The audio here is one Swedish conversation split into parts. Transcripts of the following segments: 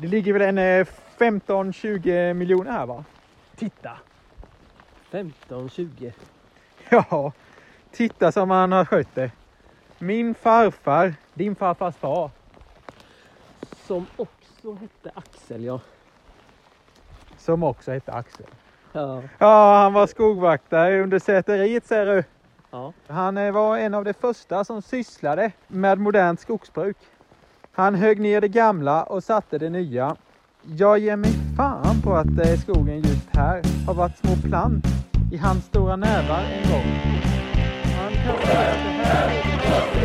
Det ligger väl en eh, 15-20 miljoner här va? Titta! 15-20. Ja, titta som han har skött det. Min farfar, din farfars far. Som också hette Axel ja. Som också hette Axel. Ja. Ja, han var skogvaktare under säteriet ser du. ja. Han eh, var en av de första som sysslade med modernt skogsbruk. Han högg ner det gamla och satte det nya. Jag ger mig fan på att eh, skogen just här har varit små plant i hans stora nävar en gång. Han kan här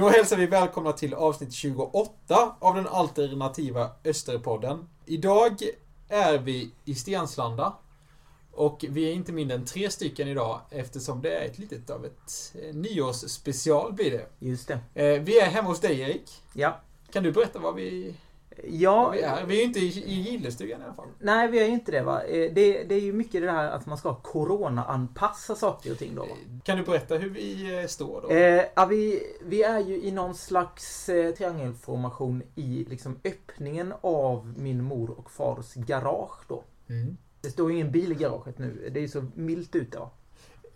Då hälsar vi välkomna till avsnitt 28 av den alternativa Österpodden. Idag är vi i Stenslanda. Och vi är inte mindre än tre stycken idag eftersom det är ett litet av ett eh, nyårsspecial blir det. Just det. Eh, Vi är hemma hos dig Erik. Ja. Kan du berätta vad vi, Ja, vi är? Vi är inte i, i Gillestugan i alla fall. nej vi är ju inte det va. Eh, Det, det är ju mycket det här att man ska corona-anpassa saker och ting då va. Kan du berätta hur vi eh, står då? Eh, ja, vi, vi är ju i någon slags eh, triangelformation i liksom öppningen av min mor och fars garage då. Mm. Det står ju ingen bil i garaget nu. Det är ju så milt ute va.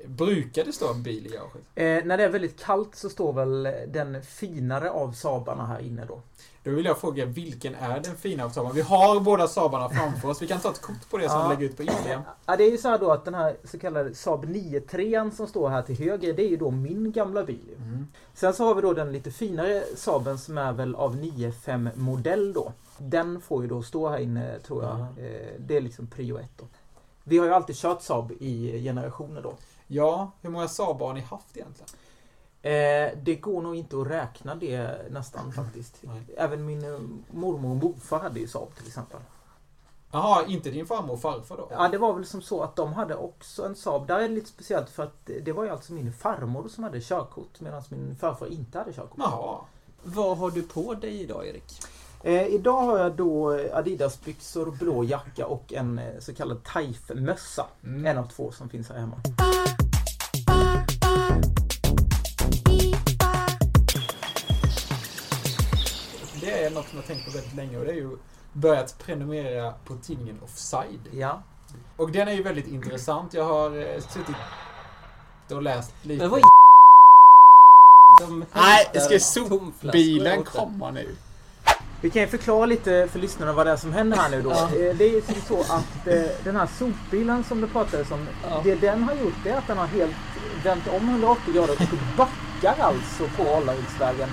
Brukar det stå en bil i garaget? Eh, när det är väldigt kallt så står väl den finare av Sabarna här inne då. Då vill jag fråga, vilken är den fina av Saabarna? Vi har båda Saabarna framför oss. Vi kan ta ett kort på det som Ja. vi lägger ut på Instagram. Ja, det är ju så här då att den här så kallade Saab 9-3 som står här till höger, det är ju då min gamla bil. Mm. Sen så har vi då den lite finare Saaben som är väl av 9-5 modell då. Den får ju då stå här inne tror jag. Ja. Eh, Det är liksom prio ett då. Vi har ju alltid kört Saab i generationer då. Ja, hur många Saab har ni haft egentligen? Eh, Det går nog inte att räkna det nästan faktiskt. Nej. Även min eh, mormor och morfar hade ju Saab till exempel. Jaha, inte din farmor och farfar då? Ja, det var väl som så att de hade också en Saab. Där är det lite speciellt för att det var ju alltså min farmor som hade körkort medan min farfar inte hade körkort. Jaha. Vad har du på dig idag Erik? Eh, idag har jag då Adidas-byxor, blå jacka och en eh, så kallad Taif-mössa. Mm. En av två som finns här hemma. Är något som jag tänkt på väldigt länge och det är ju börjat prenumerera på tidningen Offside. Ja. Och den är ju väldigt intressant. Jag har eh, suttit och läst lite. Men vad De Nej, ska sopbilen komma nu? Vi kan ju förklara lite för lyssnarna vad det är som händer här nu då. Ja. Eh, Det är ju så att eh, den här sopbilen som det pratades om. Ja. Det den har gjort det är att den har helt vänt om 180 grader och backar alltså på Ålarudsvägen.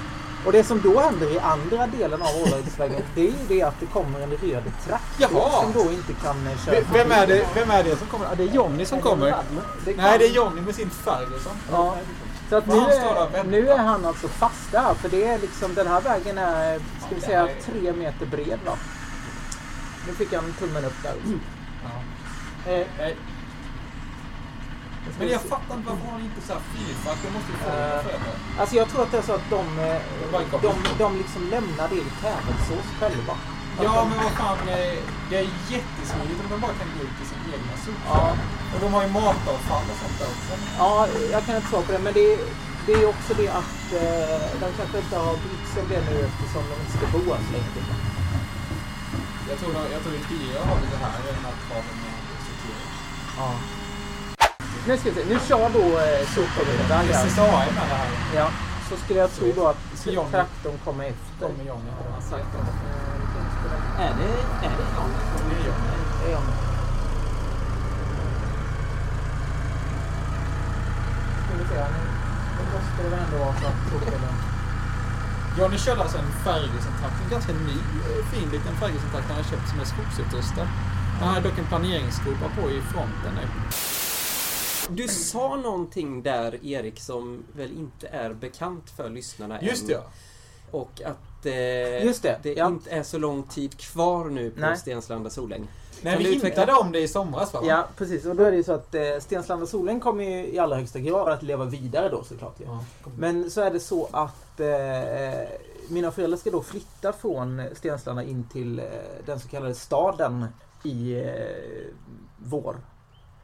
Och det som då händer i andra delen av Ålarudsvägen det är ju det att det kommer en röd traktor som då inte kan eh, köra V- Vem är det, vem är det som kommer? Ja, det är Johnny som kommer. Det kan- Nej, det är Johnny med sin Ferguson. Ja. Så att nu, är, nu är han alltså fast där. För det är liksom, den här vägen är, ska vi säga, tre meter bred va? Nu fick han tummen upp där. Ja. Eh, Men jag fattar inte varför har ni inte så här fyrfack? Det måste ju få uh. Alltså jag tror att det är så att de, eh, de, de liksom lämnar det i tävelsås själva. Ja, men vad fan. eh, Det är jättesmidigt om de bara kan gå ut i sin egna sopor. Ja. Och de har ju matavfall och sånt där också. ja, jag kan inte svara på det. Men det, det är också det att eh, de kanske inte har brytt sig om det nu eftersom de inte ska bo här så länge. Jag tror, jag tror det är dyrare att ha det så här än att ha det med sortering. Ja. Nu ska vi se. Nu kör då eh, ja. SSA är med det här. Ja, så skulle jag tro då att traktorn kommer efter. Kommer Johnny sagt. Är det, är det Johnny. Det är Johnny. Ska vi se här nu. Nu måste det väl ändå vara så att sopbilen... Johnny körde alltså en Ferguson-traktor, en ganska ny eh, fin liten Ferguson-traktor han har köpt som är skogsutrustad. Han har dock en planeringsskopa på i fronten nu. Du sa någonting där Erik som väl inte är bekant för lyssnarna Just än. det, ja. Och att eh, Just det, ja. inte är så lång tid kvar nu på Nej. Stenslanda Soläng. Nej, Kan vi hintade om det i somras va? Ja, precis. Och då är det ju så att eh, Stenslanda Solen kommer ju i allra högsta grad att leva vidare då såklart. Ja, kom. Men så är det så att eh, mina föräldrar ska då flytta från Stenslanda in till eh, den så kallade staden i eh, vår.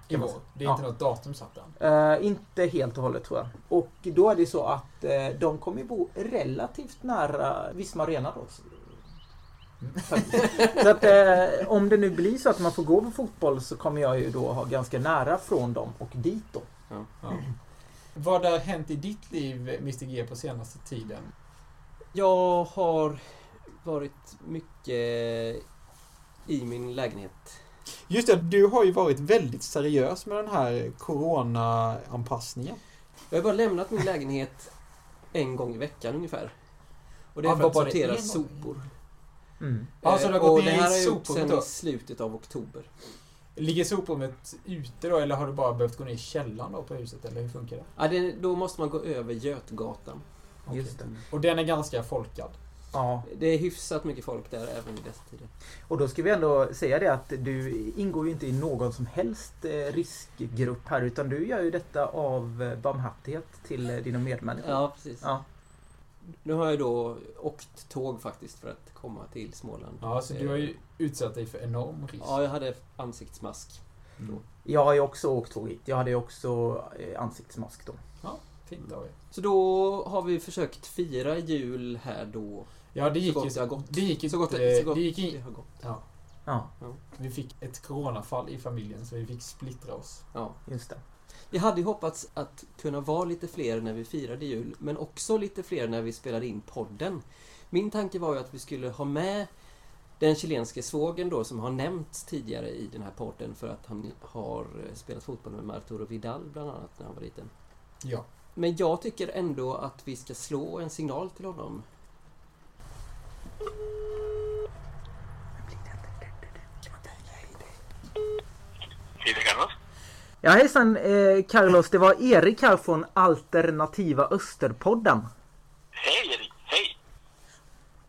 I vår. Det är Ja. inte något datum satt än. Eh, inte helt och hållet tror jag. Och då är det så att eh, de kommer ju bo relativt nära Visma Arena då. Faktiskt. så att eh, om det nu blir så att man får gå på fotboll så kommer jag ju då ha ganska nära från dem och dit då. Ja. Vad har hänt i ditt liv, Mr G, på senaste tiden? Jag har varit mycket i min lägenhet. Just det, du har ju varit väldigt seriös med den här Corona-anpassningen. Jag har bara lämnat min lägenhet en gång i veckan ungefär. Och det är Ja, för att det, sortera sopor. Mm. Ja, så du har Eh, gått och det här har jag gjort sedan i slutet av oktober. Ligger soprummet ute då, eller har du bara behövt gå ner i källaren då på huset, eller hur funkar det? Ja, det, då måste man gå över Götgatan. Just det. Och den är ganska folkad. Ja, Det är hyfsat mycket folk där även i dessa tider. och då ska vi ändå säga det att du ingår ju inte i någon som helst eh, riskgrupp här utan du gör ju detta av eh, barmhärtighet till eh, dina medmänniskor. Ja, precis. Ja. Nu har jag då åkt tåg faktiskt för att komma till Småland. Ja, så du har ju utsatt dig för enorm risk. Ja, jag hade ansiktsmask. Mm. Jag har ju också åkt tåg hit. Jag hade ju också ansiktsmask då. Fint av er. Så då har vi försökt fira jul här då. Ja, det gick gott ju det har gått. Det gick Så gott det, så gott det gick det in, har gått. ja, Ja, vi fick ett coronafall i familjen så vi fick splittra oss. Ja. just det. Vi hade ju hoppats att kunna vara lite fler när vi firade jul, men också lite fler när vi spelade in podden. Min tanke var ju att vi skulle ha med den chilenske svågen då som har nämnts tidigare i den här podden för att han har eh, spelat fotboll med Arturo Vidal bland annat när han var liten. Ja. Men jag tycker ändå att vi ska slå en signal till honom. Hej, Carlos. Ja hejsan eh, Carlos, det var Erik här från Alternativa Österpodden. Hej, Erik. Hej.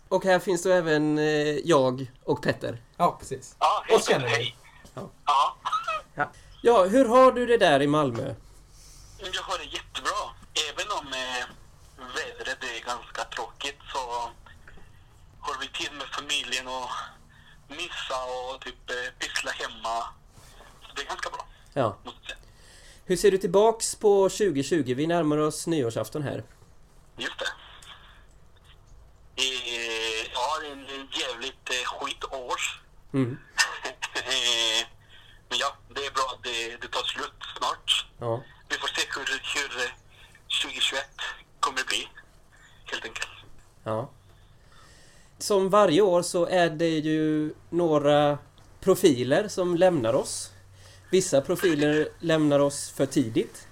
Och här finns då även eh, jag och Petter. Ja, precis. Ja, hej. Och känner dig. Hej. Ja. Ja, Ja, hur har du det där i Malmö? jag har det jättebra. Även om eh, vädret är ganska tråkigt så har vi tid med familjen och myssa och typ eh, pyssla hemma. Så det är ganska bra, Ja. Hur ser du tillbaks på 2020? Vi närmar oss nyårsafton här. Just det. Eh, ja, det är en jävligt eh, skitår. Mm. Eh, Men ja, det är bra att det, det tar slut snart. Ja. Vi får se hur, hur eh, 2021 kommer bli, helt enkelt. ja. Som varje år så är det ju några profiler som lämnar oss. Vissa profiler lämnar oss för tidigt.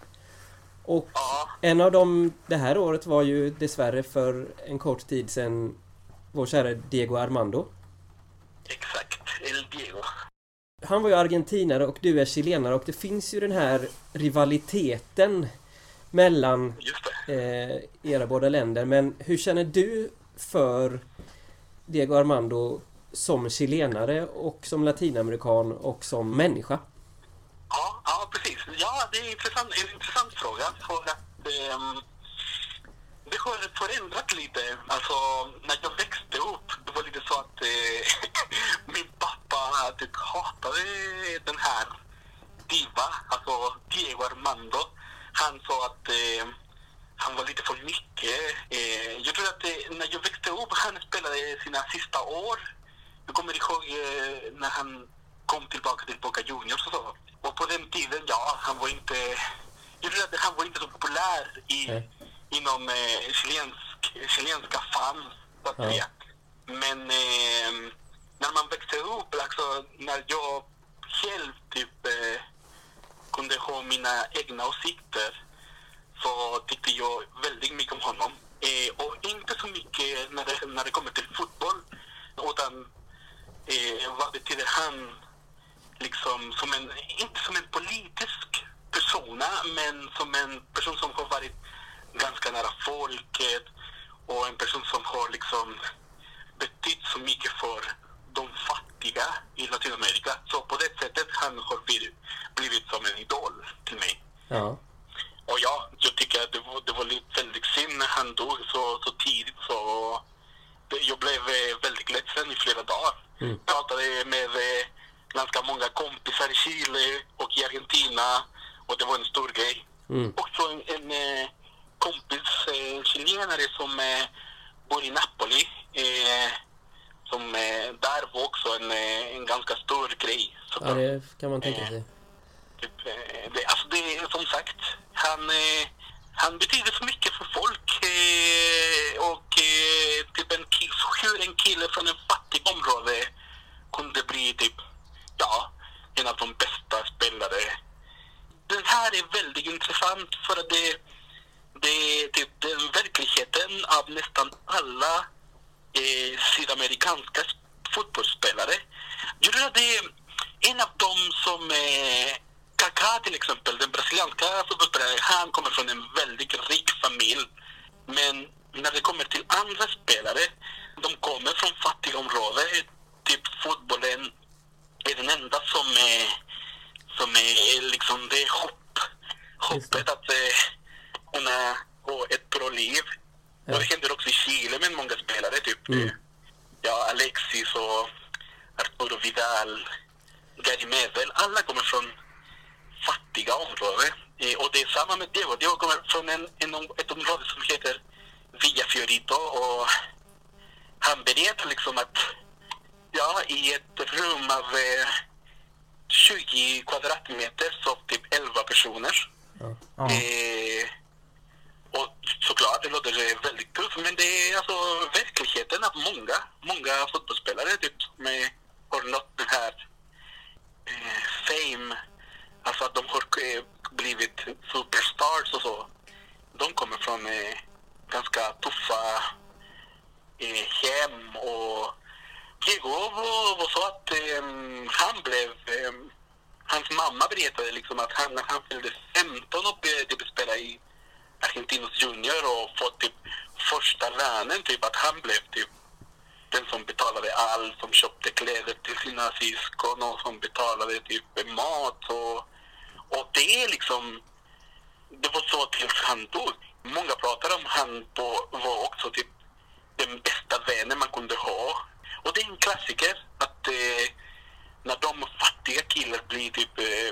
Och Ja, en av dem det här året var ju dessvärre för en kort tid sedan vår kära Diego Armando. exakt. El Diego. Han var ju argentinare och du är chilenare och det finns ju den här rivaliteten mellan eh, era båda länder. Men hur känner du för Diego Armando som chilenare och som latinamerikan och som människa? Ja, det är intressant, en intressant fråga. För att eh, det har förändrat lite. Alltså, när jag växte upp, det var lite så att eh, min pappa typ hatade den här diva, alltså Diego Armando. Han sa att eh, han var lite för mycket. Eh, jag tror att eh, när jag växte upp, han spelade sina sista år. Jag kommer ihåg eh, när han kom tillbaka till Boca Juniors och så. Och på den tiden, ja, han var inte... Jag tror att han var inte så populär i, Nej. inom eh, chilensk, chilenska fans, så att Ja. säga. Men eh, när man växte upp, alltså när jag själv typ eh, kunde ha mina egna åsikter så tyckte jag väldigt mycket om honom. Eh, och inte så mycket när det, när det kommer till fotboll, utan eh, vad betyder han liksom som en, inte som en politisk persona, men som en person som har varit ganska nära folket och en person som har liksom betytt så mycket för de fattiga i Latinamerika. Så på det sättet han har blivit, blivit som en idol till mig. Ja. Och ja, jag tycker att det var, det var lite väldigt synd när han dog så, så tidigt. Så det, jag blev väldigt ledsen i flera dagar. Mm. Jag pratade med ganska många kompisar i Chile och i Argentina och det var en stor grej. Mm. Också en, en eh, kompis, eh, en chilenare som eh, bor i Napoli. Eh, som eh, där var också en, eh, en ganska stor grej. Så ja, det kan man tänka sig. Typ, eh, det, alltså det är som sagt, han, eh, han betyder så mycket för folk. Eh, och eh, typ en hur en kille från en fattig område kunde bli typ, ja, en av de bästa spelare. Den här är väldigt intressant för att det, det är typ den verkligheten av nästan alla eh, sydamerikanska fotbollsspelare. Jag tror att det är en av dem som eh, Kaká till exempel, den brasilianska fotbollsspelaren, han kommer från en väldigt rik familj. Men när det kommer till andra spelare, de kommer från fattiga områden. Typ fotbollen är den enda som är, som är liksom det är hopp. Hoppet att eh, kunna gå ett bra liv. Ja. Och det händer också i Chile med många spelare, typ Mm. eh, ja, Alexis och Arturo Vidal, Gary Medel. Alla kommer från fattiga områden. Eh, och det är samma med Diego. Diego kommer från en, en, ett område som heter Villa Fiorito och han berättar liksom att ja, i ett rum av eh, 20 kvadratmeter sov typ 11 personer. Ja. Eh, och såklart, det låter väldigt tufft, men det är alltså verkligheten att många, många fotbollsspelare typ, eh, har nått den här eh, fame, alltså att de har eh, blivit superstars och så. De kommer från eh, ganska tuffa eh, hem och Diego var, och så att eh, han blev eh, hans mamma berättade liksom att han, när han fyllde 15 och började typ spela i Argentinos Junior och fått typ första lönen, typ att han blev typ den som betalade allt, som köpte kläder till sina syskon och som betalade typ mat och, och det är liksom det var så tills han dog. Många pratar om han på, var också typ den bästa vännen man kunde ha. Och det är en klassiker att eh, när de fattiga killar blir typ eh,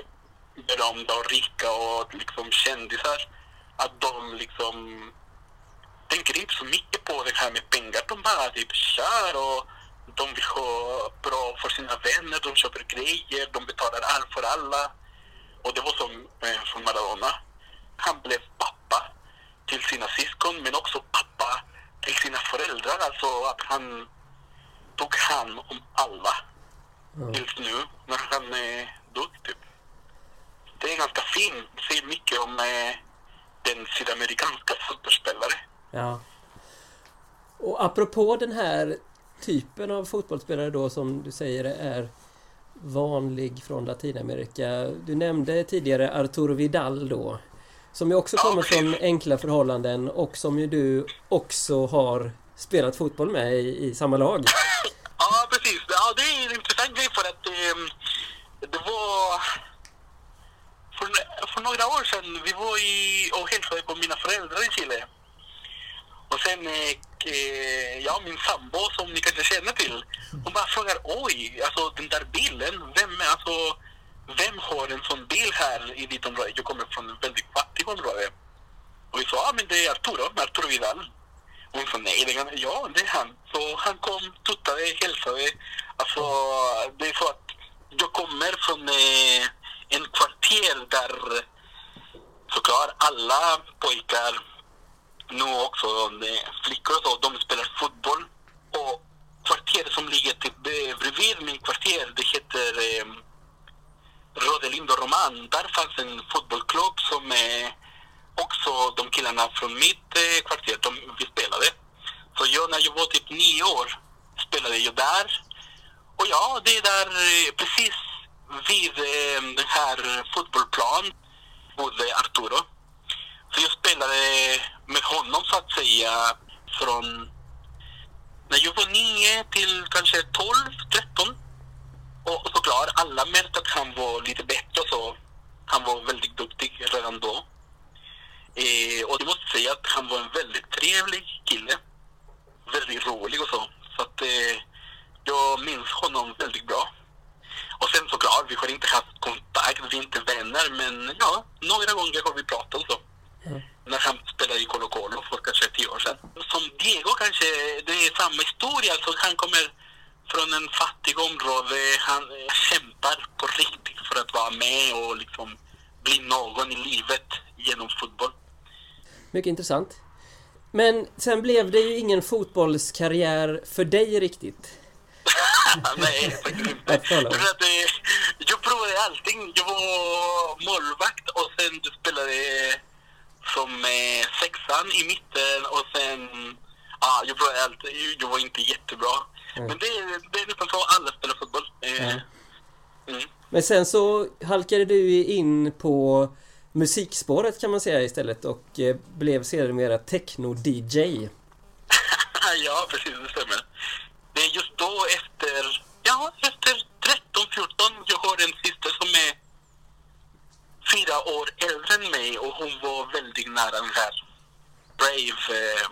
berömda och rika och liksom kändisar, att de liksom tänker inte så mycket på det här med pengar. De bara typ kör och de vill ha bra för sina vänner, de köper grejer, de betalar allt för alla. Och det var som eh, från Maradona. Han blev pappa till sina syskon men också pappa till sina föräldrar. Alltså att han tog hand om alla tills nu när han eh, dog typ. Det är ganska fint. Säger mycket om eh, den sydamerikanska fotbollsspelare. Ja. Och apropå den här typen av fotbollsspelare då som du säger är vanlig från Latinamerika. Du nämnde tidigare Arturo Vidal då. Som ju också Ja, kommer precis. från enkla förhållanden och som ju du också har spelat fotboll med i, i samma lag. Ja, precis. Ja, det är en intressant grej för att eh, det var... För, för några år sedan, vi var i, och hälsade på mina föräldrar i Chile. Och sen, eh, eh ja, min sambo som ni kanske känner till, hon bara frågar oj, alltså den där bilen, vem, är- alltså, vem har en sån bil här i ditt område? Jag kommer från ett väldigt fattigt område. Och vi sa, ja men det är Arturo, Arturo Vidal. Och hon sa nej, det kan, ja det är han. Så han kom, tuttade, hälsade. Alltså, det är så att jag kommer från eh, en kvarter där såklart alla pojkar, nu också eh, flickor och så, de spelar fotboll. Och kvarteret som ligger typ eh, bredvid min kvarter, det heter eh, Rodelindo Roman. Där fanns en fotbollsklubb som eh, också de killarna från mitt eh, kvarter, de, vi spelade. Så jag, när jag var typ nio år spelade jag där. Och ja, det är där eh, precis vid eh, den här fotbollsplanen bodde Arturo. Så jag spelade med honom så att säga från när jag var nio till kanske 12, 13. Och såklart, alla märkte att han var lite bättre så. Han var väldigt duktig redan då. Eh, och jag måste säga att han var en väldigt trevlig kille. Väldigt rolig och så. Så att eh, jag minns honom väldigt bra. Och sen såklart, vi har inte haft kontakt, vi är inte vänner, men ja, några gånger har vi pratat och så. När han spelade i Colo Colo för kanske tio år sedan. Som Diego kanske, det är samma historia. Alltså, han kommer från en fattig område. Han eh, kämpar på riktigt för att vara med och liksom bli någon i livet genom fotboll. Mycket intressant. Men sen blev det ju ingen fotbollskarriär för dig riktigt. Nej, faktiskt inte. För att, eh, jag provade allting. Jag var målvakt och sen du spelade som eh, sexan i mitten och sen... Ja, jag provade allt. Jag var inte jättebra. Mm. Men det, det är nästan så alla spelar fotboll. Eh, Ja. mm. Men sen så halkade du in på musikspåret kan man säga istället och eh, blev sedermera techno-DJ. ja, precis. Det stämmer. Det är just då efter... Ja, efter 13-14. Jag har en syster som är fyra år äldre än mig och hon var väldigt nära den här brave eh,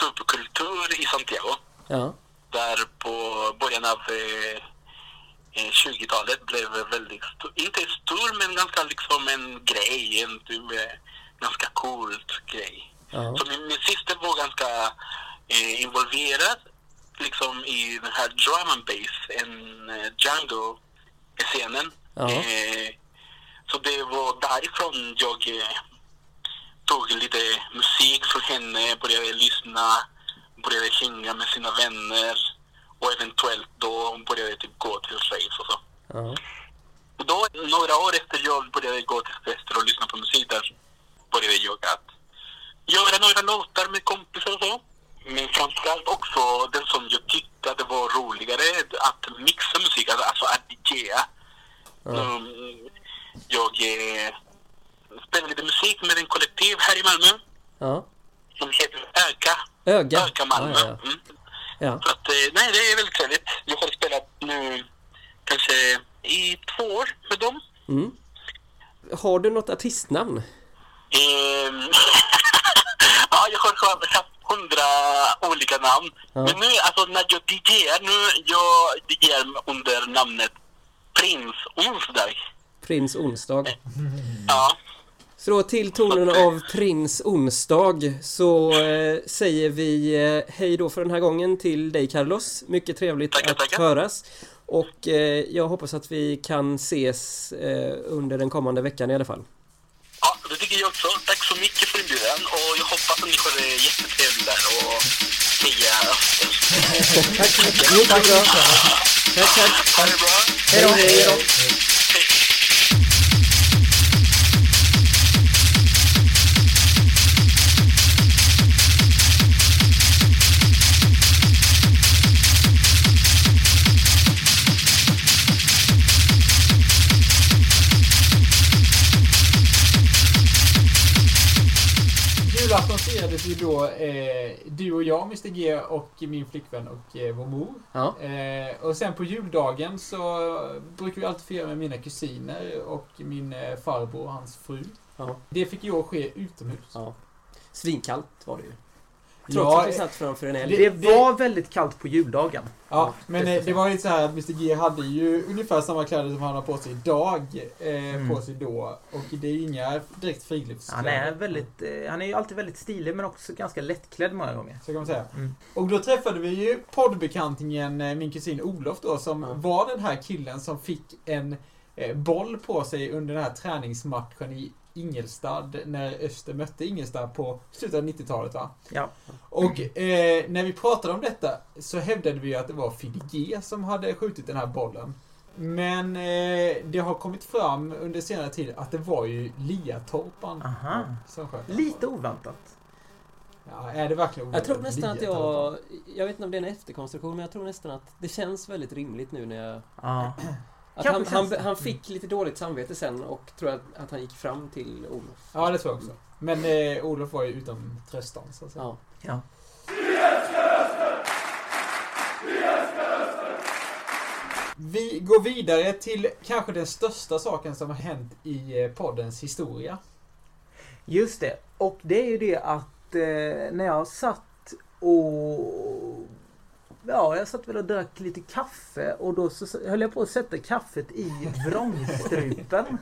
superkultur i Santiago. Ja. Där på början av eh, 20-talet blev väldigt inte stor men ganska liksom en grej, en typ, ganska coolt grej. Ja. Så min, min syster var ganska eh, involverad liksom i den här drum and bass, en eh, Django-scenen. Ja. Eh, så det var därifrån jag eh, tog lite musik från henne, började lyssna, började hänga med sina vänner och eventuellt då började jag typ gå till race och så. Och då, några år efter jag började gå till fester och lyssna på musik där, började jag att göra några låtar med kompisar och så. Men framförallt också den som jag tyckte att det var roligare att mixa musik, alltså, alltså att DJa. Mm, jag eh, spelar lite musik med en kollektiv här i Malmö Ja. som heter Öka. Öga. Öka Malmö. Ja, ja. Mm. Ja. Så att, eh, nej, det är väldigt trevligt. Jag har spelat nu kanske i två år med dem. Mm. Har du något artistnamn? Ehm, ja, jag har haft haft hundra olika namn. Ja. Men nu, alltså när jag DJar nu, jag DJar under namnet Prins Onsdag. Prins Onsdag. Ja. Så då till tonen av Prins Onsdag så eh, säger vi eh, hej då för den här gången till dig Carlos. Mycket trevligt Tackar, att tackar. höras. Och eh, jag hoppas att vi kan ses eh, under den kommande veckan i alla fall. ja, det tycker jag också. Tack så mycket för inbjudan och jag hoppas att ni har det jättetrevligt där och heja. Tack så mycket. Jo, tack bra. Tack, tack. Ha det bra. Hej då. Firades ju då eh, du och jag, Mr G, och min flickvän och eh, vår mor. Ja. Eh, och sen på juldagen så brukar vi alltid fira med mina kusiner och min eh, farbror och hans fru. Ja. Det fick ju ske utomhus. Ja. Svinkallt var det ju. Trots Ja, att vi satt framför en eld. det- Det var väldigt kallt på juldagen. Ja, men eh, det var ju så här att Mr G hade ju ungefär samma kläder som han har på sig idag, eh, Mm. på sig då. Och det är ju inga direkt friluftskläder. Han är väldigt, eh, han är ju alltid väldigt stilig men också ganska lättklädd många gånger. Så kan man säga. Mm. Och då träffade vi ju poddbekantingen, eh, min kusin Olof då, som Ja. var den här killen som fick en eh, boll på sig under den här träningsmatchen i Ingelstad, när Öster mötte Ingelstad på slutet av 90-talet va? Ja. Och eh, när vi pratade om detta så hävdade vi att det var Fidde G som hade skjutit den här bollen. Men eh, det har kommit fram under senare tid att det var ju Liatorpan Aha. som sköt. Lite oväntat. Ja, är det verkligen Jag tror nästan att jag... Jag vet inte om det är en efterkonstruktion men jag tror nästan att det känns väldigt rimligt nu när jag... Ja. Att han, han, han, fick lite dåligt samvete sen och tror att, att han gick fram till Olof. Ja, det tror jag också. Men eh, Olof var ju utom tröstan, så att säga. Ja. ja. Vi går vidare till kanske den största saken som har hänt i eh, poddens historia. Just det. Och det är ju det att eh, när jag satt och Ja, jag satt väl och drack lite kaffe och då så höll jag på att sätta kaffet i vrångstrupen.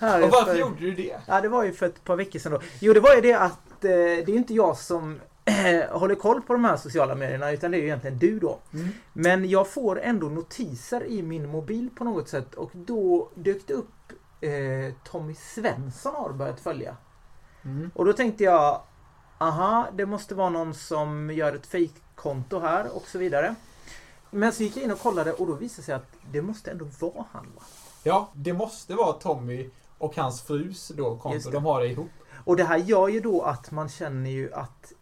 Och varför för- gjorde du det? Ja, det var ju för ett par veckor sedan då. Jo, det var ju det att eh, det är inte jag som håller koll på de här sociala medierna utan det är ju egentligen du då. Mm. Men jag får ändå notiser i min mobil på något sätt och då dök det upp eh, Tommy Svensson har börjat följa. Mm. Och då tänkte jag Aha, det måste vara någon som gör ett fejkkonto här och så vidare. Men så gick jag in och kollade och då visade det sig att det måste ändå vara han va? Ja, det måste vara Tommy och hans frus då konto. De har det ihop. Och det här gör ju då att man känner ju att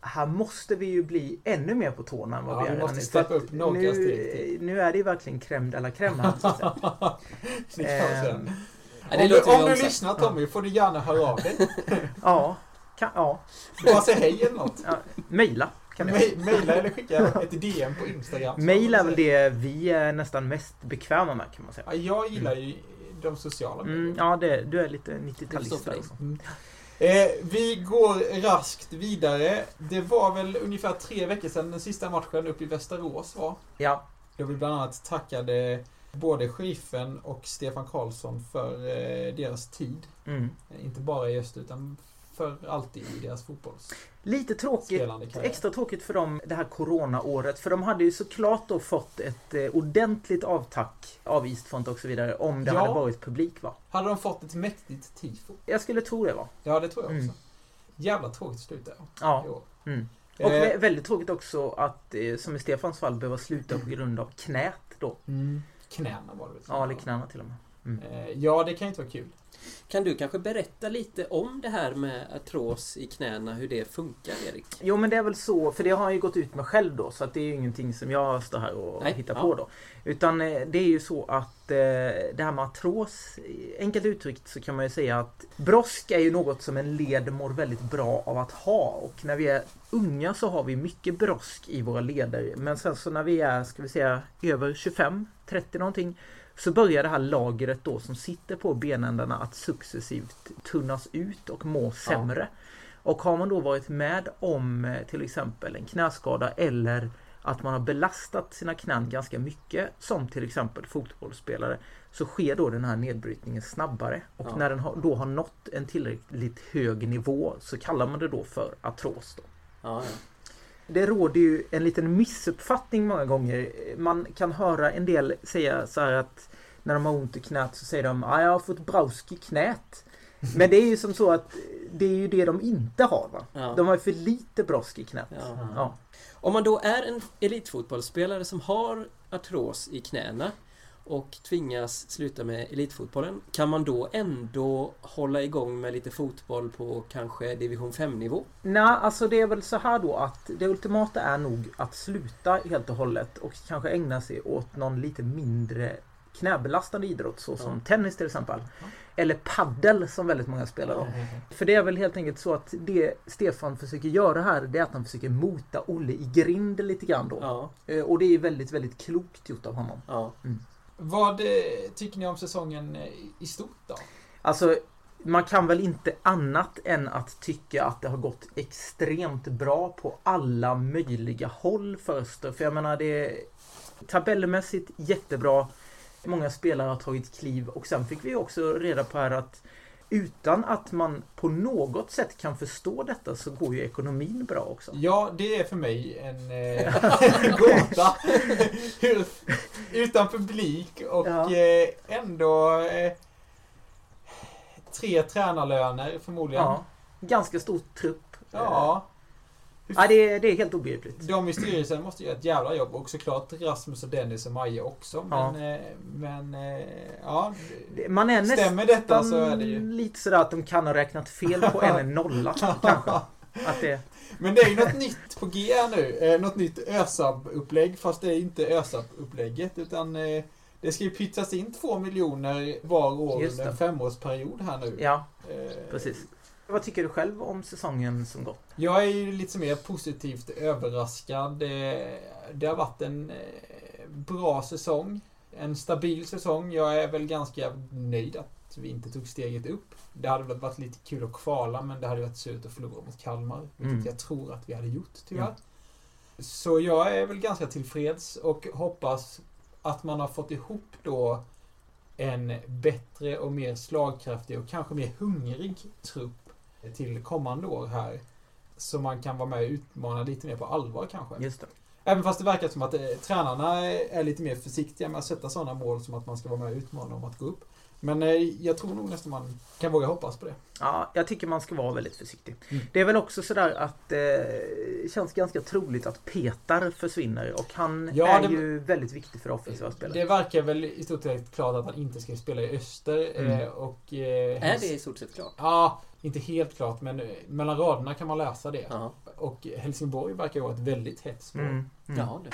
här måste vi ju bli ännu mer på tårna än vad Ja, vi vi är måste nu. steppa upp några nu, nu är det ju verkligen crème de la crème här. Ehm, om du, om du lyssnar Tommy får du gärna höra av dig. ja, kan, ja, Bara säg hej eller något. ja, mejla kan Maila eller skicka ett DM på Instagram. Mail är väl det vi är nästan mest bekväma med kan man säga. Ja, jag gillar ju de sociala Mm, medierna. ja, det, du är lite Det står 90-talist för där dig. alltså. Eh, vi går raskt vidare. Det var väl ungefär tre veckor sedan den sista matchen uppe i Västerås var. Ja, Då vi bland annat tackade både sheriffen och Stefan Karlsson för eh, deras tid. mm. Eh, Inte bara i öst utan för alltid i deras fotbollsspelande Lite tråkigt. Extra tråkigt för dem det här coronaåret. För de hade ju såklart då fått ett eh, ordentligt avtack av Eastfront och så vidare om det Ja. hade varit publik va? Hade de fått ett mäktigt tifo? Jag skulle tro det va? Ja, det tror jag också. Mm. Jävla tråkigt slut där. Ja. Mm. Och Eh, vä- väldigt tråkigt också att, eh, som i Stefans fall, behöva sluta på grund av knät då. mm. Knäna var det väl? Ja, eller knäna till och med. Eh, Ja, det kan ju inte vara kul. Kan du kanske berätta lite om det här med artros i knäna, hur det funkar Erik? Jo men det är väl så, för det har han ju gått ut med själv då så att det är ju ingenting som jag står här och Nej, hittar ja. på då. Utan eh, det är ju så att eh, det här med artros, enkelt uttryckt så kan man ju säga att brosk är ju något som en led mår väldigt bra av att ha och när vi är unga så har vi mycket brosk i våra leder men sen så när vi är, ska vi säga, över 25, 30 någonting så börjar det här lagret då som sitter på benändarna att successivt tunnas ut och må sämre. Och har man då varit med om eh, till exempel en knäskada eller att man har belastat sina knän ganska mycket som till exempel fotbollsspelare så sker då den här nedbrytningen snabbare. Och Ja. när den då har nått en tillräckligt hög nivå så kallar man det då för artros. Då. Ja, ja. Det råder ju en liten missuppfattning många gånger. Man kan höra en del säga så här att när de har ont i knät så säger de att jag har fått brausk i knät. Men det är ju som så att det är ju det de inte har. Va? Ja. De har ju för lite brosk i knät. Ja. Ja. Om man då är en elitfotbollsspelare som har artros i knäna och tvingas sluta med elitfotbollen, kan man då ändå hålla igång med lite fotboll på kanske division 5-nivå? Nej, alltså det är väl så här då att det ultimata är nog att sluta helt och hållet och kanske ägna sig åt någon lite mindre knäbelastande idrott såsom Ja. tennis till exempel. Eller paddel som väldigt många spelar då. För det är väl helt enkelt så att det Stefan försöker göra här det är att han försöker mota Olle i grind lite grann då. Eh, Och det är väldigt, väldigt klokt gjort av honom. Vad eh, tycker ni om säsongen eh, i stort då? Alltså, man kan väl inte annat än att tycka att det har gått extremt bra på alla möjliga håll för Öster. För jag menar, det är tabellmässigt jättebra. Många spelare har tagit kliv och sen fick vi också reda på här att utan att man på något sätt kan förstå detta så går ju ekonomin bra också. Ja, det är för mig en eh, gåta. Hur, utan publik och Ja. eh, ändå eh, tre tränarlöner förmodligen. Ja, ganska stor trupp. Ja. Ja, det, är, det är helt obegripligt. De i styrelsen måste göra ett jävla jobb och såklart Rasmus och Dennis och Maja också. Ja. Men, eh, men eh, ja. Man är Stämmer detta så är det ju. lite sådär att de kan ha räknat fel på en nolla kanske. Att det, Men det är ju något nytt på G nu. Eh, något nytt ÖSAB-upplägg fast det är inte ÖSAB-upplägget utan eh, det ska ju pytsas in två miljoner var år under en femårsperiod här nu. ja, Eh, precis. Vad tycker du själv om säsongen som gått? Jag är ju lite mer positivt överraskad. Det, det har varit en eh, bra säsong. En stabil säsong. Jag är väl ganska nöjd att vi inte tog steget upp. Det hade väl varit lite kul att kvala, men det hade varit surt att förlora mot Kalmar. Vilket Mm. jag tror att vi hade gjort, tyvärr. Ja. Så jag är väl ganska tillfreds och hoppas att man har fått ihop då en bättre och mer slagkraftig och kanske mer hungrig trupp till kommande år här. Så man kan vara med och utmana lite mer på allvar kanske. Just det. Även fast det verkar som att eh, tränarna är lite mer försiktiga med att sätta sådana mål som att man ska vara med och utmana om att gå upp. Men eh, jag tror nog nästan man kan våga hoppas på det. Ja, jag tycker man ska vara väldigt försiktig. Mm. Det är väl också sådär att det känns ganska troligt att Petar försvinner och han Ja, är det- ju väldigt viktig för offensiva spelare. Det verkar väl i stort sett klart att han inte ska spela i öster. Mm. Eh, och, eh, Är det i stort sett klart? Ja, inte helt klart men eh, mellan raderna kan man läsa det. Ja. Och Helsingborg verkar vara ett väldigt hett spår. Mm. Mm. Jaha, det.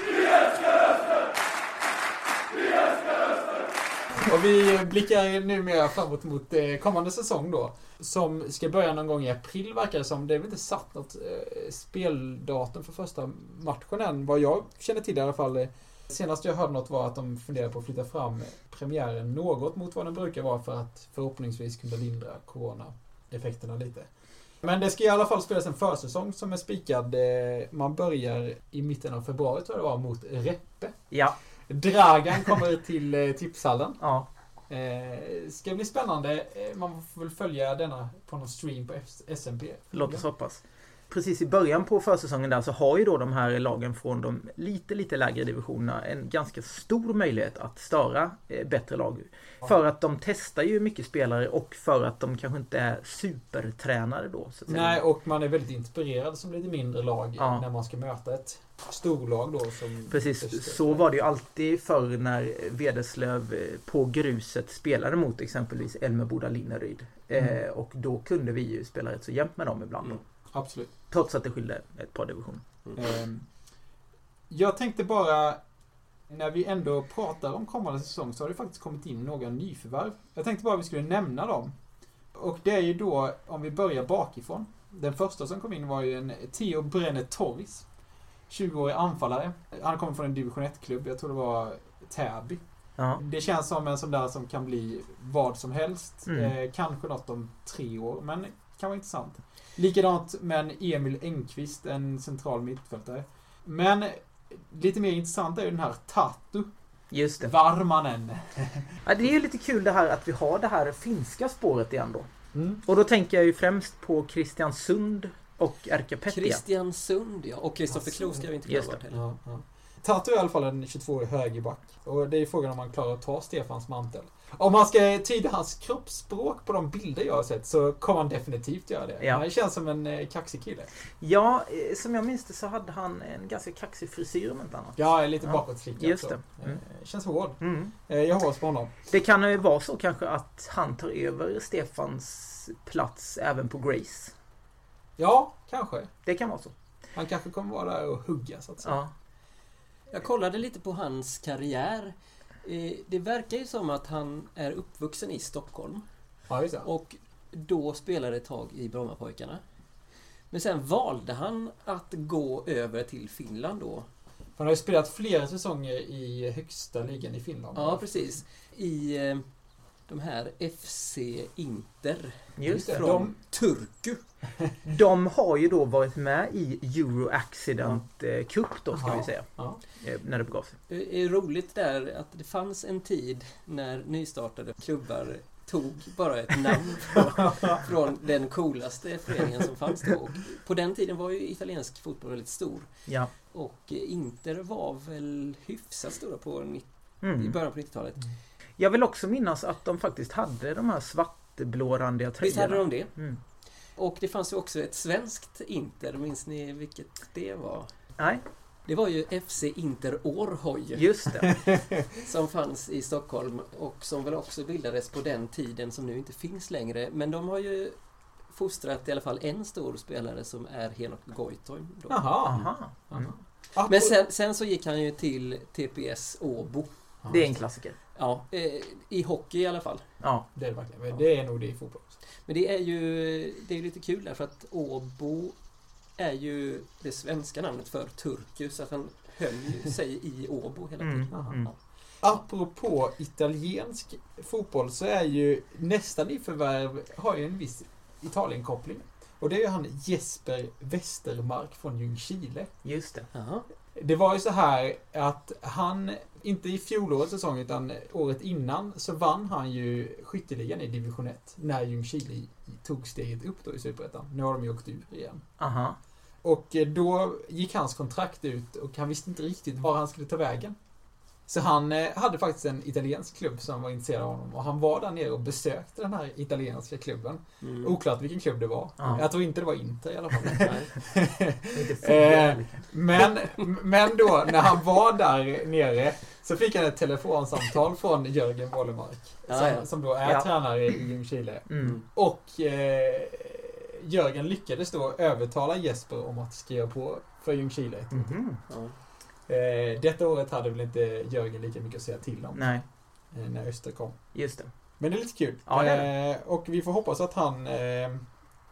Och vi blickar numera framåt mot eh, kommande säsong då. Som ska börja någon gång i april verkar det som. Det är väl inte satt något eh, speldatum för första matchen än. Vad jag känner till i alla fall. Eh, senast jag hörde något var att de funderar på att flytta fram premiären något mot vad den brukar vara för att förhoppningsvis kunna lindra corona-effekterna lite. Men det ska i alla fall spelas en försäsong som är spikad. Man börjar i mitten av februari tror jag det var mot Reppe. Ja, Dragan kommer till eh, tipshallen. ja. Eh, ska bli spännande. Eh, man får väl följa denna på någon stream på SMP. Låt oss hoppas. Precis i början på försäsongen där så har ju då de här lagen från de lite, lite lägre divisionerna en ganska stor möjlighet att störa eh, bättre lag. För att de testar ju mycket spelare och för att de kanske inte är supertränare då. Nej, och man är väldigt inspirerad som lite mindre lag Ja. när man ska möta ett storlag då som... Precis, Öster. så var det ju alltid förr när Vederslöv eh, på gruset spelade mot exempelvis Elmeboda Linneryd. Eh, Mm. och då kunde vi ju spela rätt så jämnt med dem ibland. Mm. Absolut. Trots att det skilde ett par divisioner. Ehm, Jag tänkte bara, när vi ändå pratar om kommande säsong så har det faktiskt kommit in några nyförvärv. Jag tänkte bara att vi skulle nämna dem. Och det är ju då, om vi börjar bakifrån. Den första som kom in var ju en Theo Brenner Torres. 20-årig anfallare. Han kommer från en division 1-klubb, jag tror det var Täby. Ja. Det känns som en sån där som kan bli vad som helst. Mm. Eh, kanske något om tre år, men kan vara intressant. Likadant med en Emil Engqvist, en central mittfältare. Men lite mer intressant är ju den här Tatu Just det. Varmanen. Ja, det är ju lite kul det här att vi har det här finska spåret igen då. Mm. Och då tänker jag ju främst på Kristiansund och Erkapetia. Kristiansund, ja. Och Kristoffer Kroos ska vi inte glömma det. heller. Ja, ja. Tatu är i alla fall en 22-årig högerback. Och det är frågan om man klarar att ta Stefans mantel. Om man ska tyda hans kroppsspråk på de bilder jag har sett så kommer han definitivt göra det. Ja. Han känns som en eh, kaxig kille. Ja, eh, som jag minns det så hade han en ganska kaxig frisyr om inte annat. Ja, lite Ja, bakåtslickad. just det. Mm. Eh, Känns hård. Mm. Jag hoppas på honom. Det kan ju vara så kanske att han tar över Stefans plats även på Grace. Ja, kanske. Det kan vara så. Han kanske kommer vara där och hugga så att säga. Ja. Jag kollade lite på hans karriär. Eh, Det verkar ju som att han är uppvuxen i Stockholm Ja, just det. och då spelade ett tag i Brommapojkarna. Men sen valde han att gå över till Finland då. Han har ju spelat flera säsonger i högsta ligan i Finland. Ja, precis. I eh, de här FC Inter Just det. från De- Turku. De har ju då varit med i Euro Accident eh, Cup då ska Jaha. vi säga. Ja. eh, När det begav sig. Det är roligt där att det fanns en tid när nystartade klubbar tog bara ett namn från, från den coolaste föreningen som fanns då. Och på den tiden var ju italiensk fotboll väldigt stor. Ja. Och Inter var väl hyfsat stora på, ni- i Mm. början på 90-talet. Jag vill också minnas att de faktiskt hade de här svartblårandiga tröjorna. Visst hade de det? Mm. Och det fanns ju också ett svenskt Inter, minns ni vilket det var? Nej, Det var ju FC Inter Århoj just det. som fanns i Stockholm och som väl också bildades på den tiden som nu inte finns längre. Men de har ju fostrat i alla fall en stor spelare som är Henok Goitom. Jaha. Aha. Mm. Men sen, sen så gick han ju till TPS Åbo. Det är en klassiker. Ja, eh, i hockey i alla fall. Ja. Det är det verkligen. Men det är nog det i fotboll också. Men det är ju det är lite kul där för att Åbo är ju det svenska namnet för Turku så att han höll sig i Åbo hela tiden. Mm. Mm. Apropå italiensk fotboll så är ju nästa nyförvärv har ju en viss Italien-koppling. Och det är ju han Jesper Westermark från Ljungskile. Just det. Jaha. Det var ju så här att han, inte i fjolårets säsong utan året innan, så vann han ju skytteligan i division 1 när Ljungskile tog steget upp då i Superettan. Nu har de ju åkt ur igen. Aha. Och eh, då gick hans kontrakt ut och han visste inte riktigt var han skulle ta vägen. Så han eh, hade faktiskt en italiensk klubb som var intresserad av honom och han var där nere och besökte den här italienska klubben. Mm. Oklart vilken klubb det var. Ja. Jag tror inte det var Inter i alla fall. Eh, men, men då, när han var där nere så fick han ett telefonsamtal från Jörgen Bollemark. Ja, som, ja. som då är tränare i Ljungskile. Mm. Och eh, Jörgen lyckades då övertala Jesper om att skriva på för Ljungskile. Mhm. Ja. Eh, detta året hade väl inte Jörgen lika mycket att säga till om Nej, eh, när Öster kom. just det. Men det är lite kul. Ja, det är eh, och vi får hoppas att han eh,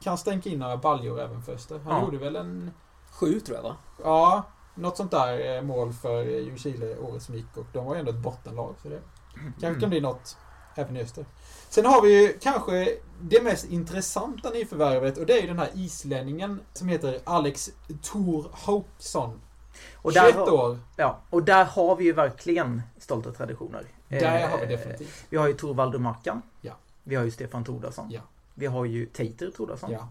kan stänka in några baljor även för Öster. Han Ja. gjorde väl en, Sju tror jag va? ja, något sånt där eh, mål för Ljungskile året som gick och de var ju ändå ett bottenlag. Så det kanske Mm. kan bli något även i Öster. Sen har vi ju kanske det mest intressanta nyförvärvet och det är ju den här islänningen som heter Alex Thor Hauksson. Och där 21 har- år. Ja, och där har vi ju verkligen stolta traditioner. Där Eh, har vi definitivt. Vi har ju Torvaldur Markan. Ja. Vi har ju Stefan Tordarsson. Ja. Vi har ju Teiter Tordarsson. Ja.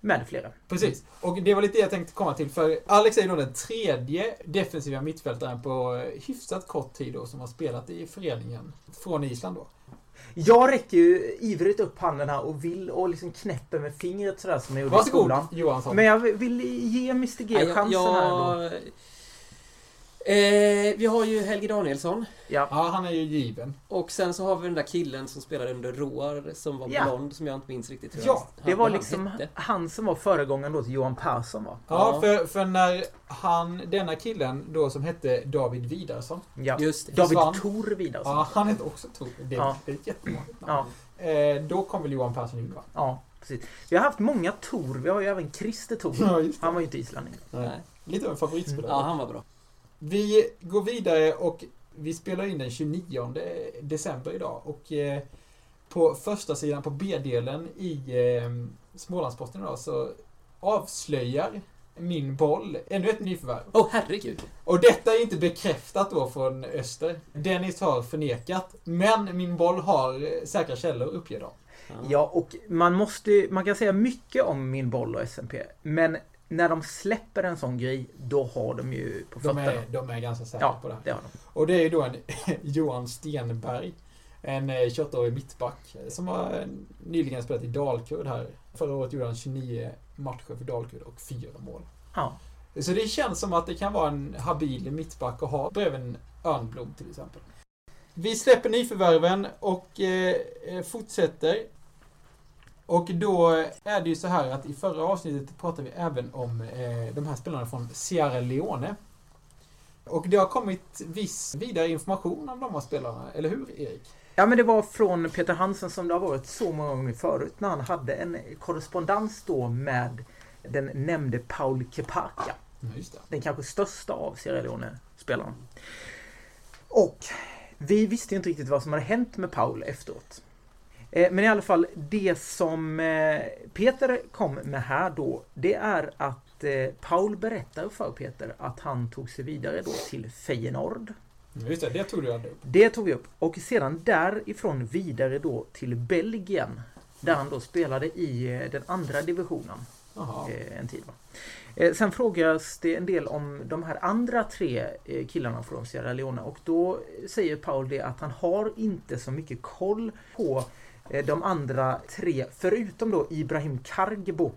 Med flera. Precis. Och det var lite det jag tänkte komma till. För Alex är ju då den tredje defensiva mittfältaren på eh, hyfsat kort tid då, som har spelat i föreningen från Island då. Jag räcker ju ivrigt upp handen här och vill och liksom knäpper med fingret sådär som jag gjorde i Varsågod skolan. Johansson. Men jag vill ge Mr G chansen här då. Eh, vi har ju Helge Danielsson. Ja. Ja, han är ju given. Och sen så har vi den där killen som spelade under Roar som var Ja. blond som jag inte minns riktigt hur Ja, han- Det var liksom han hette. han som var föregångaren då till Johan Persson va? Ja, Ja. För, för när han, denna killen då som hette David Vidarsson. Ja. Just det. David försvann. Tor Vidarsson. Ja, han hette också Tor. Det, Ja. är ett jättevanligt namn. Ja, Eh, då kom väl Johan Persson in va? ja, precis. Vi har haft många Tor. Vi har ju även Christer Tor. Ja. Han var ju inte islänning. Nej. Lite av en favoritspelare. Ja, han var bra. Vi går vidare och vi spelar in den 29 december idag. Och eh, på första sidan på B-delen i eh, Smålandsposten idag så avslöjar min boll ännu ett nyförvärv. Åh, herregud. Och detta är inte bekräftat då från Öster. Dennis har förnekat. Men min boll har eh, säkra källor uppger de. Ja, och man måste man kan säga mycket om min boll och SMP. Men när de släpper en sån grej, då har de ju på De fötterna. är, de är ganska säkra Ja, på det det har de. Och det är ju då en Johan Stenberg. En eh, 28-årig mittback eh, som har eh, nyligen spelat i Dalkurd här. Förra året gjorde han 29 matcher för Dalkurd och fyra mål. Ja. Så det känns som att det kan vara en habil mittback att ha bredvid en Örnblom till exempel. Vi släpper nyförvärven och eh, eh, fortsätter. Och då är det ju så här att i förra avsnittet pratade vi även om eh, de här spelarna från Sierra Leone. Och det har kommit viss vidare information om de här spelarna, eller hur Erik? Ja, men det var från Peter Hansen som det har varit så många gånger förut när han hade en korrespondens då med den nämnde Paul Kepaka. Ja. Den kanske största av Sierra Leone-spelarna. Och vi visste inte riktigt vad som hade hänt med Paul efteråt. Eh, Men i alla fall, det som eh, Peter kom med här då, det är att eh, Paul berättar för Peter att han tog sig vidare då till Feyenoord. Ja, Just det, det tog du upp. Det tog vi upp. Och sedan därifrån vidare då till Belgien. Där han då spelade i den andra divisionen Jaha. eh, en tid. Va? Sen frågas det en del om de här andra tre killarna från Sierra Leone och då säger Paul det att han har inte så mycket koll på Eh, de andra tre, förutom då Ibrahim Kargbo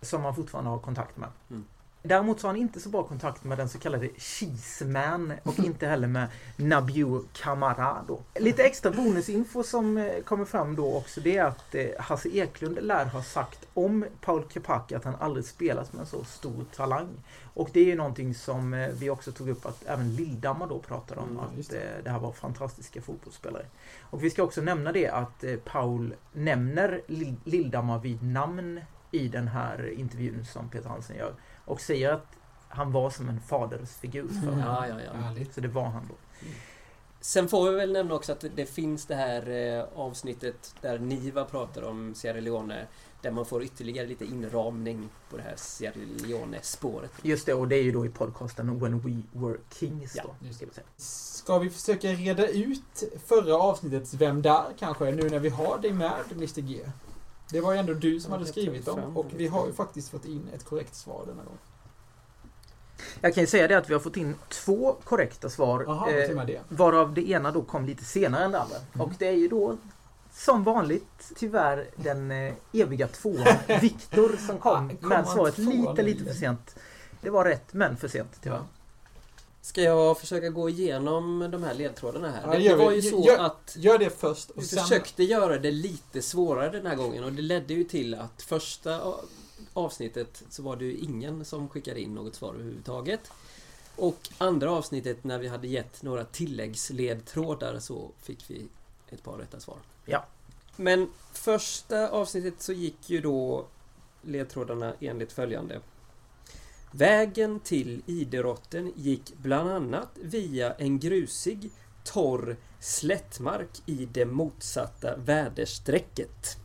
som man fortfarande har kontakt med. Mm. Däremot så har han inte så bra kontakt med den så kallade Cheeseman och inte heller med Nabiu Kamara då. Lite extra bonusinfo som eh, kommer fram då också det är att eh, Hasse Eklund lär ha sagt om Paul Kepaka att han aldrig spelat med en så stor talang. Och det är ju någonting som eh, vi också tog upp att även Lilldammar då pratade om Mm, att det. det. här var fantastiska fotbollsspelare. Och vi ska också nämna det att Paul nämner Lill- Lilldammar vid namn i den här intervjun som Peter Hansen gör. Och säger att han var som en fadersfigur för honom. Ja, ja, ja. Så det var han då. Sen får vi väl nämna också att det finns det här eh, avsnittet där Niva pratar om Sierra Leone. Där man får ytterligare lite inramning på det här Sierra Leone-spåret. Just det, och det är ju då i podcasten When We Were Kings Ja, då. just ska vi säga. Ska vi försöka reda ut förra avsnittets Vem där kanske, nu när vi har dig med, Mr G? Det var ju ändå du som Ja, hade skrivit dem och vi har ju faktiskt fått in ett korrekt svar denna gång. Jag kan ju säga det att vi har fått in två korrekta svar. Jaha, eh, det. Varav det ena då kom lite senare än det andra. Mm. Och det är ju då som vanligt tyvärr den eh, eviga tvåan Viktor som kom Ah, kom med svaret lite, lite för sent. Det var rätt men för sent tyvärr. Ja. Ska jag försöka gå igenom de här ledtrådarna här? Ja, det, det var vi. ju så Gör- att Gör det först och vi sen... försökte göra det lite svårare den här gången och det ledde ju till att första avsnittet så var det ju ingen som skickade in något svar överhuvudtaget. Och andra avsnittet när vi hade gett några tilläggsledtrådar så fick vi ett par rätta svar. Ja. Men första avsnittet så gick ju då ledtrådarna enligt följande. Vägen till idrotten gick bland annat via en grusig, torr slättmark i det motsatta väderstrecket.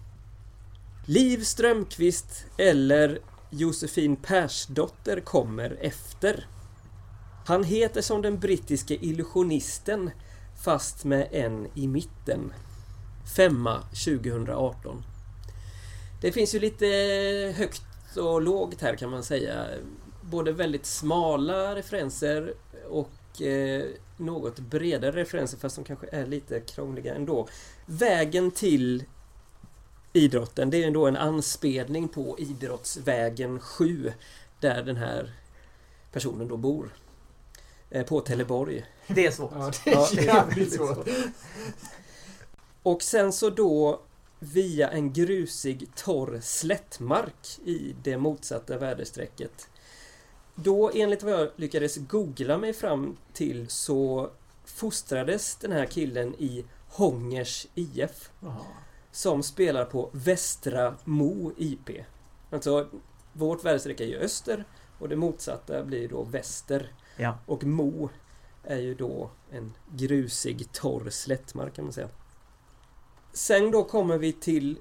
Liv Strömqvist eller Josefin Persdotter kommer efter. Han heter som den brittiske illusionisten fast med en i mitten. Femma 2018. Det finns ju lite högt och lågt här kan man säga. Både väldigt smala referenser och eh, något bredare referenser fast de kanske är lite krångliga ändå. Vägen till idrotten, det är ändå en anspelning på Idrottsvägen 7 där den här personen då bor. Eh, på Teleborg. Det är svårt. Ja, det Ja, är jävligt svårt. Och sen så då via en grusig torr slättmark i det motsatta väderstrecket. Då enligt vad jag lyckades googla mig fram till så fostrades den här killen i Hångers IF Jaha. som spelar på Västra Mo IP. Alltså vårt väderstreck är ju öster och det motsatta blir då väster. Ja. Och Mo är ju då en grusig torr slättmark kan man säga. Sen då kommer vi till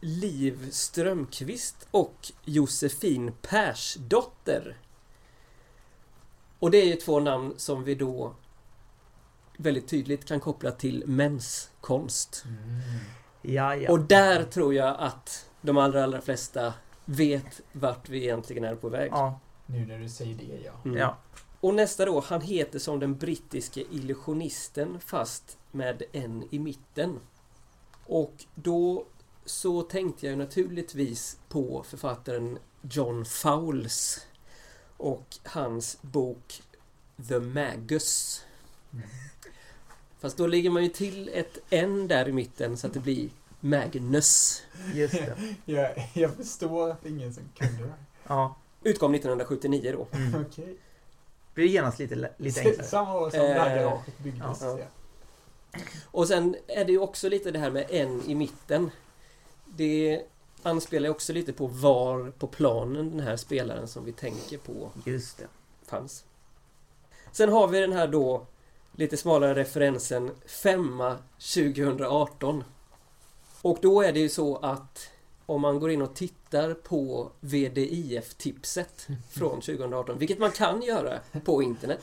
Liv Strömqvist och Josefin Persdotter. Och det är ju två namn som vi då väldigt tydligt kan koppla till menskonst. Ja, ja. Och där tror jag att de allra, allra flesta vet vart vi egentligen är på väg. ja, Nu när du säger det, ja. Mm. ja. Och nästa då, han heter som den brittiske illusionisten fast med en i mitten. Och då så tänkte jag naturligtvis på författaren John Fowles och hans bok The Magus. Fast då lägger man ju till ett N där i mitten så att det blir Magnus. Just det. Jag, jag förstår att ingen som kunde det. Ja. Utkom 1979 då. Mm. Okej. Blir det genast lite, lite enklare. Samma år som Eh, det byggdes. ja. Ja. Och sen är det ju också lite det här med en i mitten. Det anspelar ju också lite på var på planen den här spelaren som vi tänker på Just det. fanns. Sen har vi den här då lite smalare referensen femma 2018. Och då är det ju så att om man går in och tittar på VDIF-tipset från 2018, vilket man kan göra på internet,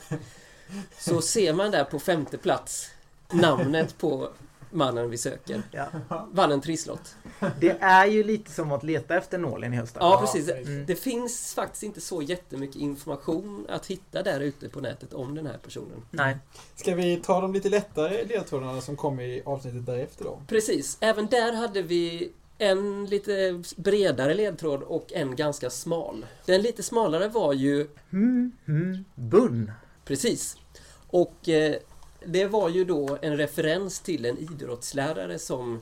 så ser man där på femte plats namnet på mannen vi söker. Ja. Vann en trisslott. Det är ju lite som att leta efter nålen i höstas. Ja, precis. Mm. Det finns faktiskt inte så jättemycket information att hitta där ute på nätet om den här personen. Nej. Ska vi ta de lite lättare ledtrådarna som kom i avsnittet därefter då? Precis, även där hade vi en lite bredare ledtråd och en ganska smal. Den lite smalare var ju Mm, mm, bunn. precis. Och eh, det var ju då en referens till en idrottslärare som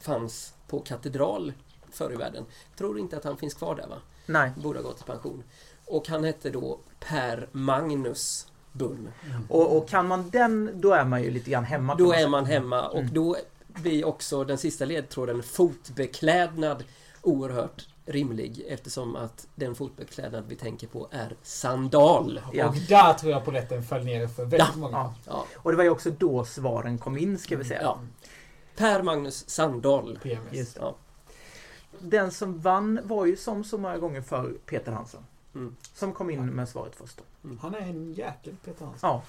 fanns på katedral förr i världen. Tror inte att han finns kvar där va? Nej. Borde ha gått i pension. Och han hette då Per Magnus Bunn. Och, och kan man den, då är man ju lite grann hemma. Då är man hemma och Mm. då blir också den sista ledtråden fotbeklädnad oerhört rimlig eftersom att den fotbollsklädnad vi tänker på är sandal. Ja. Och där tror jag polletten föll ner för väldigt Ja. många. Ja. Och det var ju också då svaren kom in ska vi säga. ja. Per Magnus Sandahl. PMS. Just det. Ja. Den som vann var ju som så många gånger för Peter Hansen. Mm. Som kom in med svaret först. Då. Han är en jäkel, Peter Hansson. Ja.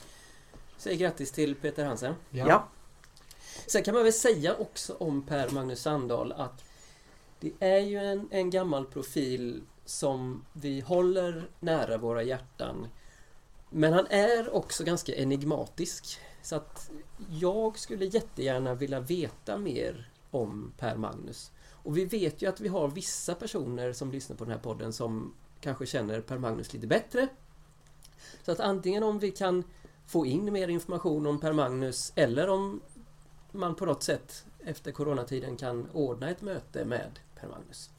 Säg grattis till Peter Hansen. Ja. Sen kan man väl säga också om Per Magnus Sandahl att det är ju en, en gammal profil som vi håller nära våra hjärtan. Men han är också ganska enigmatisk. Så att jag skulle jättegärna vilja veta mer om Per Magnus. Och vi vet ju att vi har vissa personer som lyssnar på den här podden som kanske känner Per Magnus lite bättre. Så att antingen om vi kan få in mer information om Per Magnus eller om man på något sätt efter coronatiden kan ordna ett möte med Per Magnus.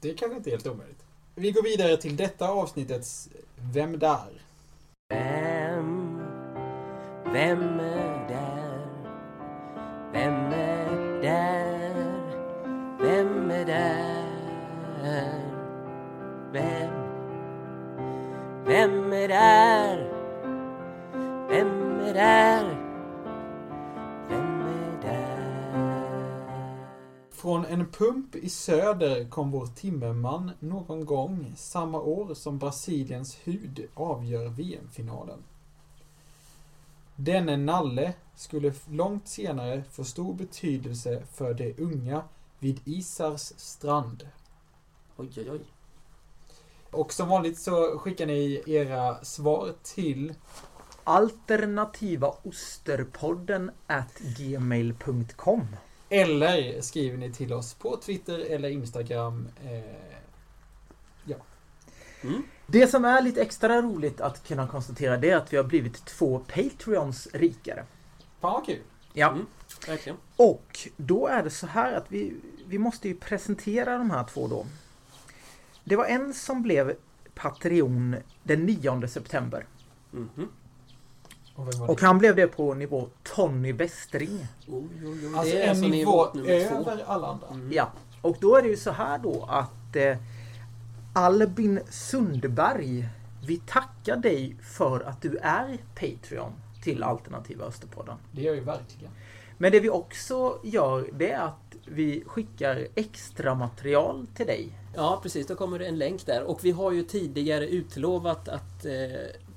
Det är kanske inte helt omöjligt. Vi går vidare till detta avsnittets Vem där? Vem, vem är där? Vem är där? Vem är där? Vem? Vem är där? Vem är där? Från en pump i söder kom vår timmerman någon gång samma år som Brasiliens hud avgör VM-finalen. Denne Nalle skulle långt senare få stor betydelse för de unga vid Isars strand. Oj, oj, oj. Och som vanligt så skickar ni era svar till Alternativa osterpodden at gmail.com eller skriver ni till oss på Twitter eller Instagram. Eh, Mm. Det som är lite extra roligt att kunna konstatera det är att vi har blivit två Patreons rikare. fan vad kul! Ja. Mm. Verkligen. Och då är det så här att vi, vi måste ju presentera de här två då. Det var en som blev Patreon den 9 september. Mhm. Och Och han blev det på nivå Tony Westring. Oj, oj, oj. Alltså det är en alltså nivå två. över alla andra. Mm. Ja, och då är det ju så här då att eh, Albin Sundberg, vi tackar dig för att du är Patreon till Alternativa Österpodden. Det gör ju verkligen. Men det vi också gör det är att vi skickar extra material till dig. Ja, precis. Då kommer det en länk där. Och vi har ju tidigare utlovat att eh,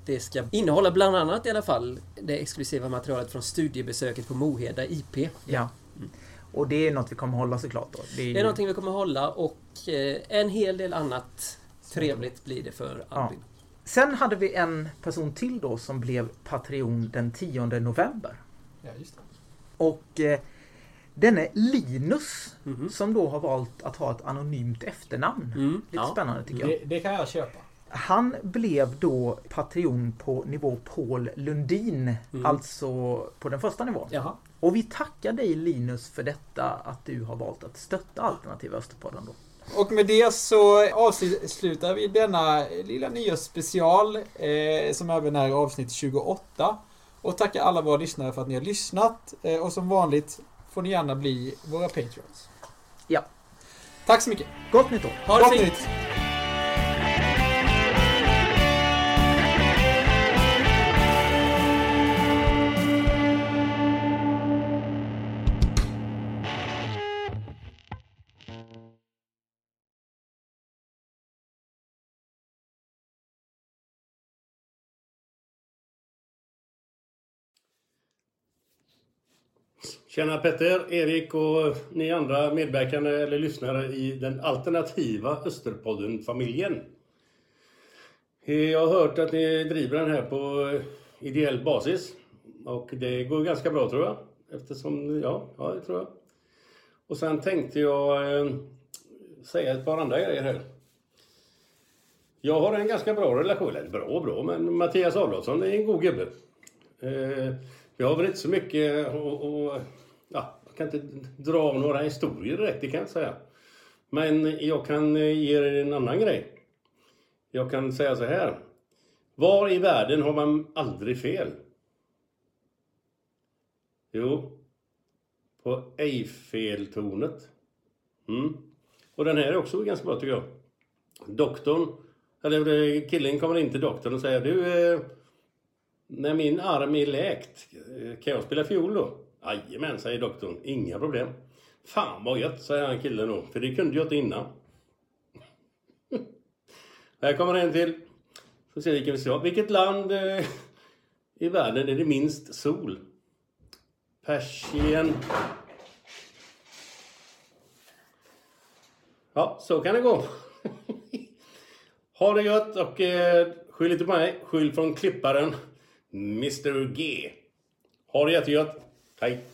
det ska innehålla bland annat i alla fall det exklusiva materialet från studiebesöket på Moheda IP. Ja. Och det är något vi kommer hålla såklart då. Det är, Det är någonting vi kommer hålla och eh, en hel del annat trevligt blir det för Albin. Sen hade vi en person till då som blev Patreon den 10 november. Ja, just det. Och eh, denne Linus Mhm. som då har valt att ha ett anonymt efternamn. Mm. Lite Ja. spännande tycker jag. Det, det kan jag köpa. Han blev då Patreon på nivå Paul Lundin. Mm. Alltså på den första nivån. Jaha. Och vi tackar dig Linus för detta att du har valt att stötta Alternativa Österpodden då. Och med det så avslutar vi denna lilla nyårsspecial eh, som även är avsnitt 28. Och tackar alla våra lyssnare för att ni har lyssnat. Eh, och som vanligt får ni gärna bli våra Patreons. Ja. Tack så mycket! Gott nytt år! Ha det Gott fint! nytt! Tjena Petter, Erik och ni andra medverkande eller lyssnare i den alternativa Österpodden-familjen. Eh, jag har hört att ni driver den här på ideell basis. Och det går ganska bra tror jag. Eftersom, ja, ja det tror jag. Och sen tänkte jag eh, säga ett par andra grejer här. Jag har en ganska bra relation, eller bra och bra, men Mattias Adolfsson är en god gubbe. Eh, Vi har väl inte så mycket att ja, jag kan inte dra några historier direkt, det kan jag inte säga. Men jag kan eh, ge er en annan grej. Jag kan säga så här. Var i världen har man aldrig fel? Jo, på Eiffeltornet. Mm. Och den här är också ganska bra tycker jag. Doktorn, eller eh, killen kommer in till doktorn och säger du, eh, när min arm är läkt, kan jag spela fiol då? Jajamän, säger doktorn. Inga problem. Fan vad gött, säger han killen då. För det kunde jag inte innan. Här kommer en till. Så ser vi vilken vi ska ha. Vilket land eh, i världen är det minst sol? Persien. Ja, så kan det gå. ha det gött och eh, skyll inte på mig. Skyll från klipparen Mr G. Ha det jättegött. Hej.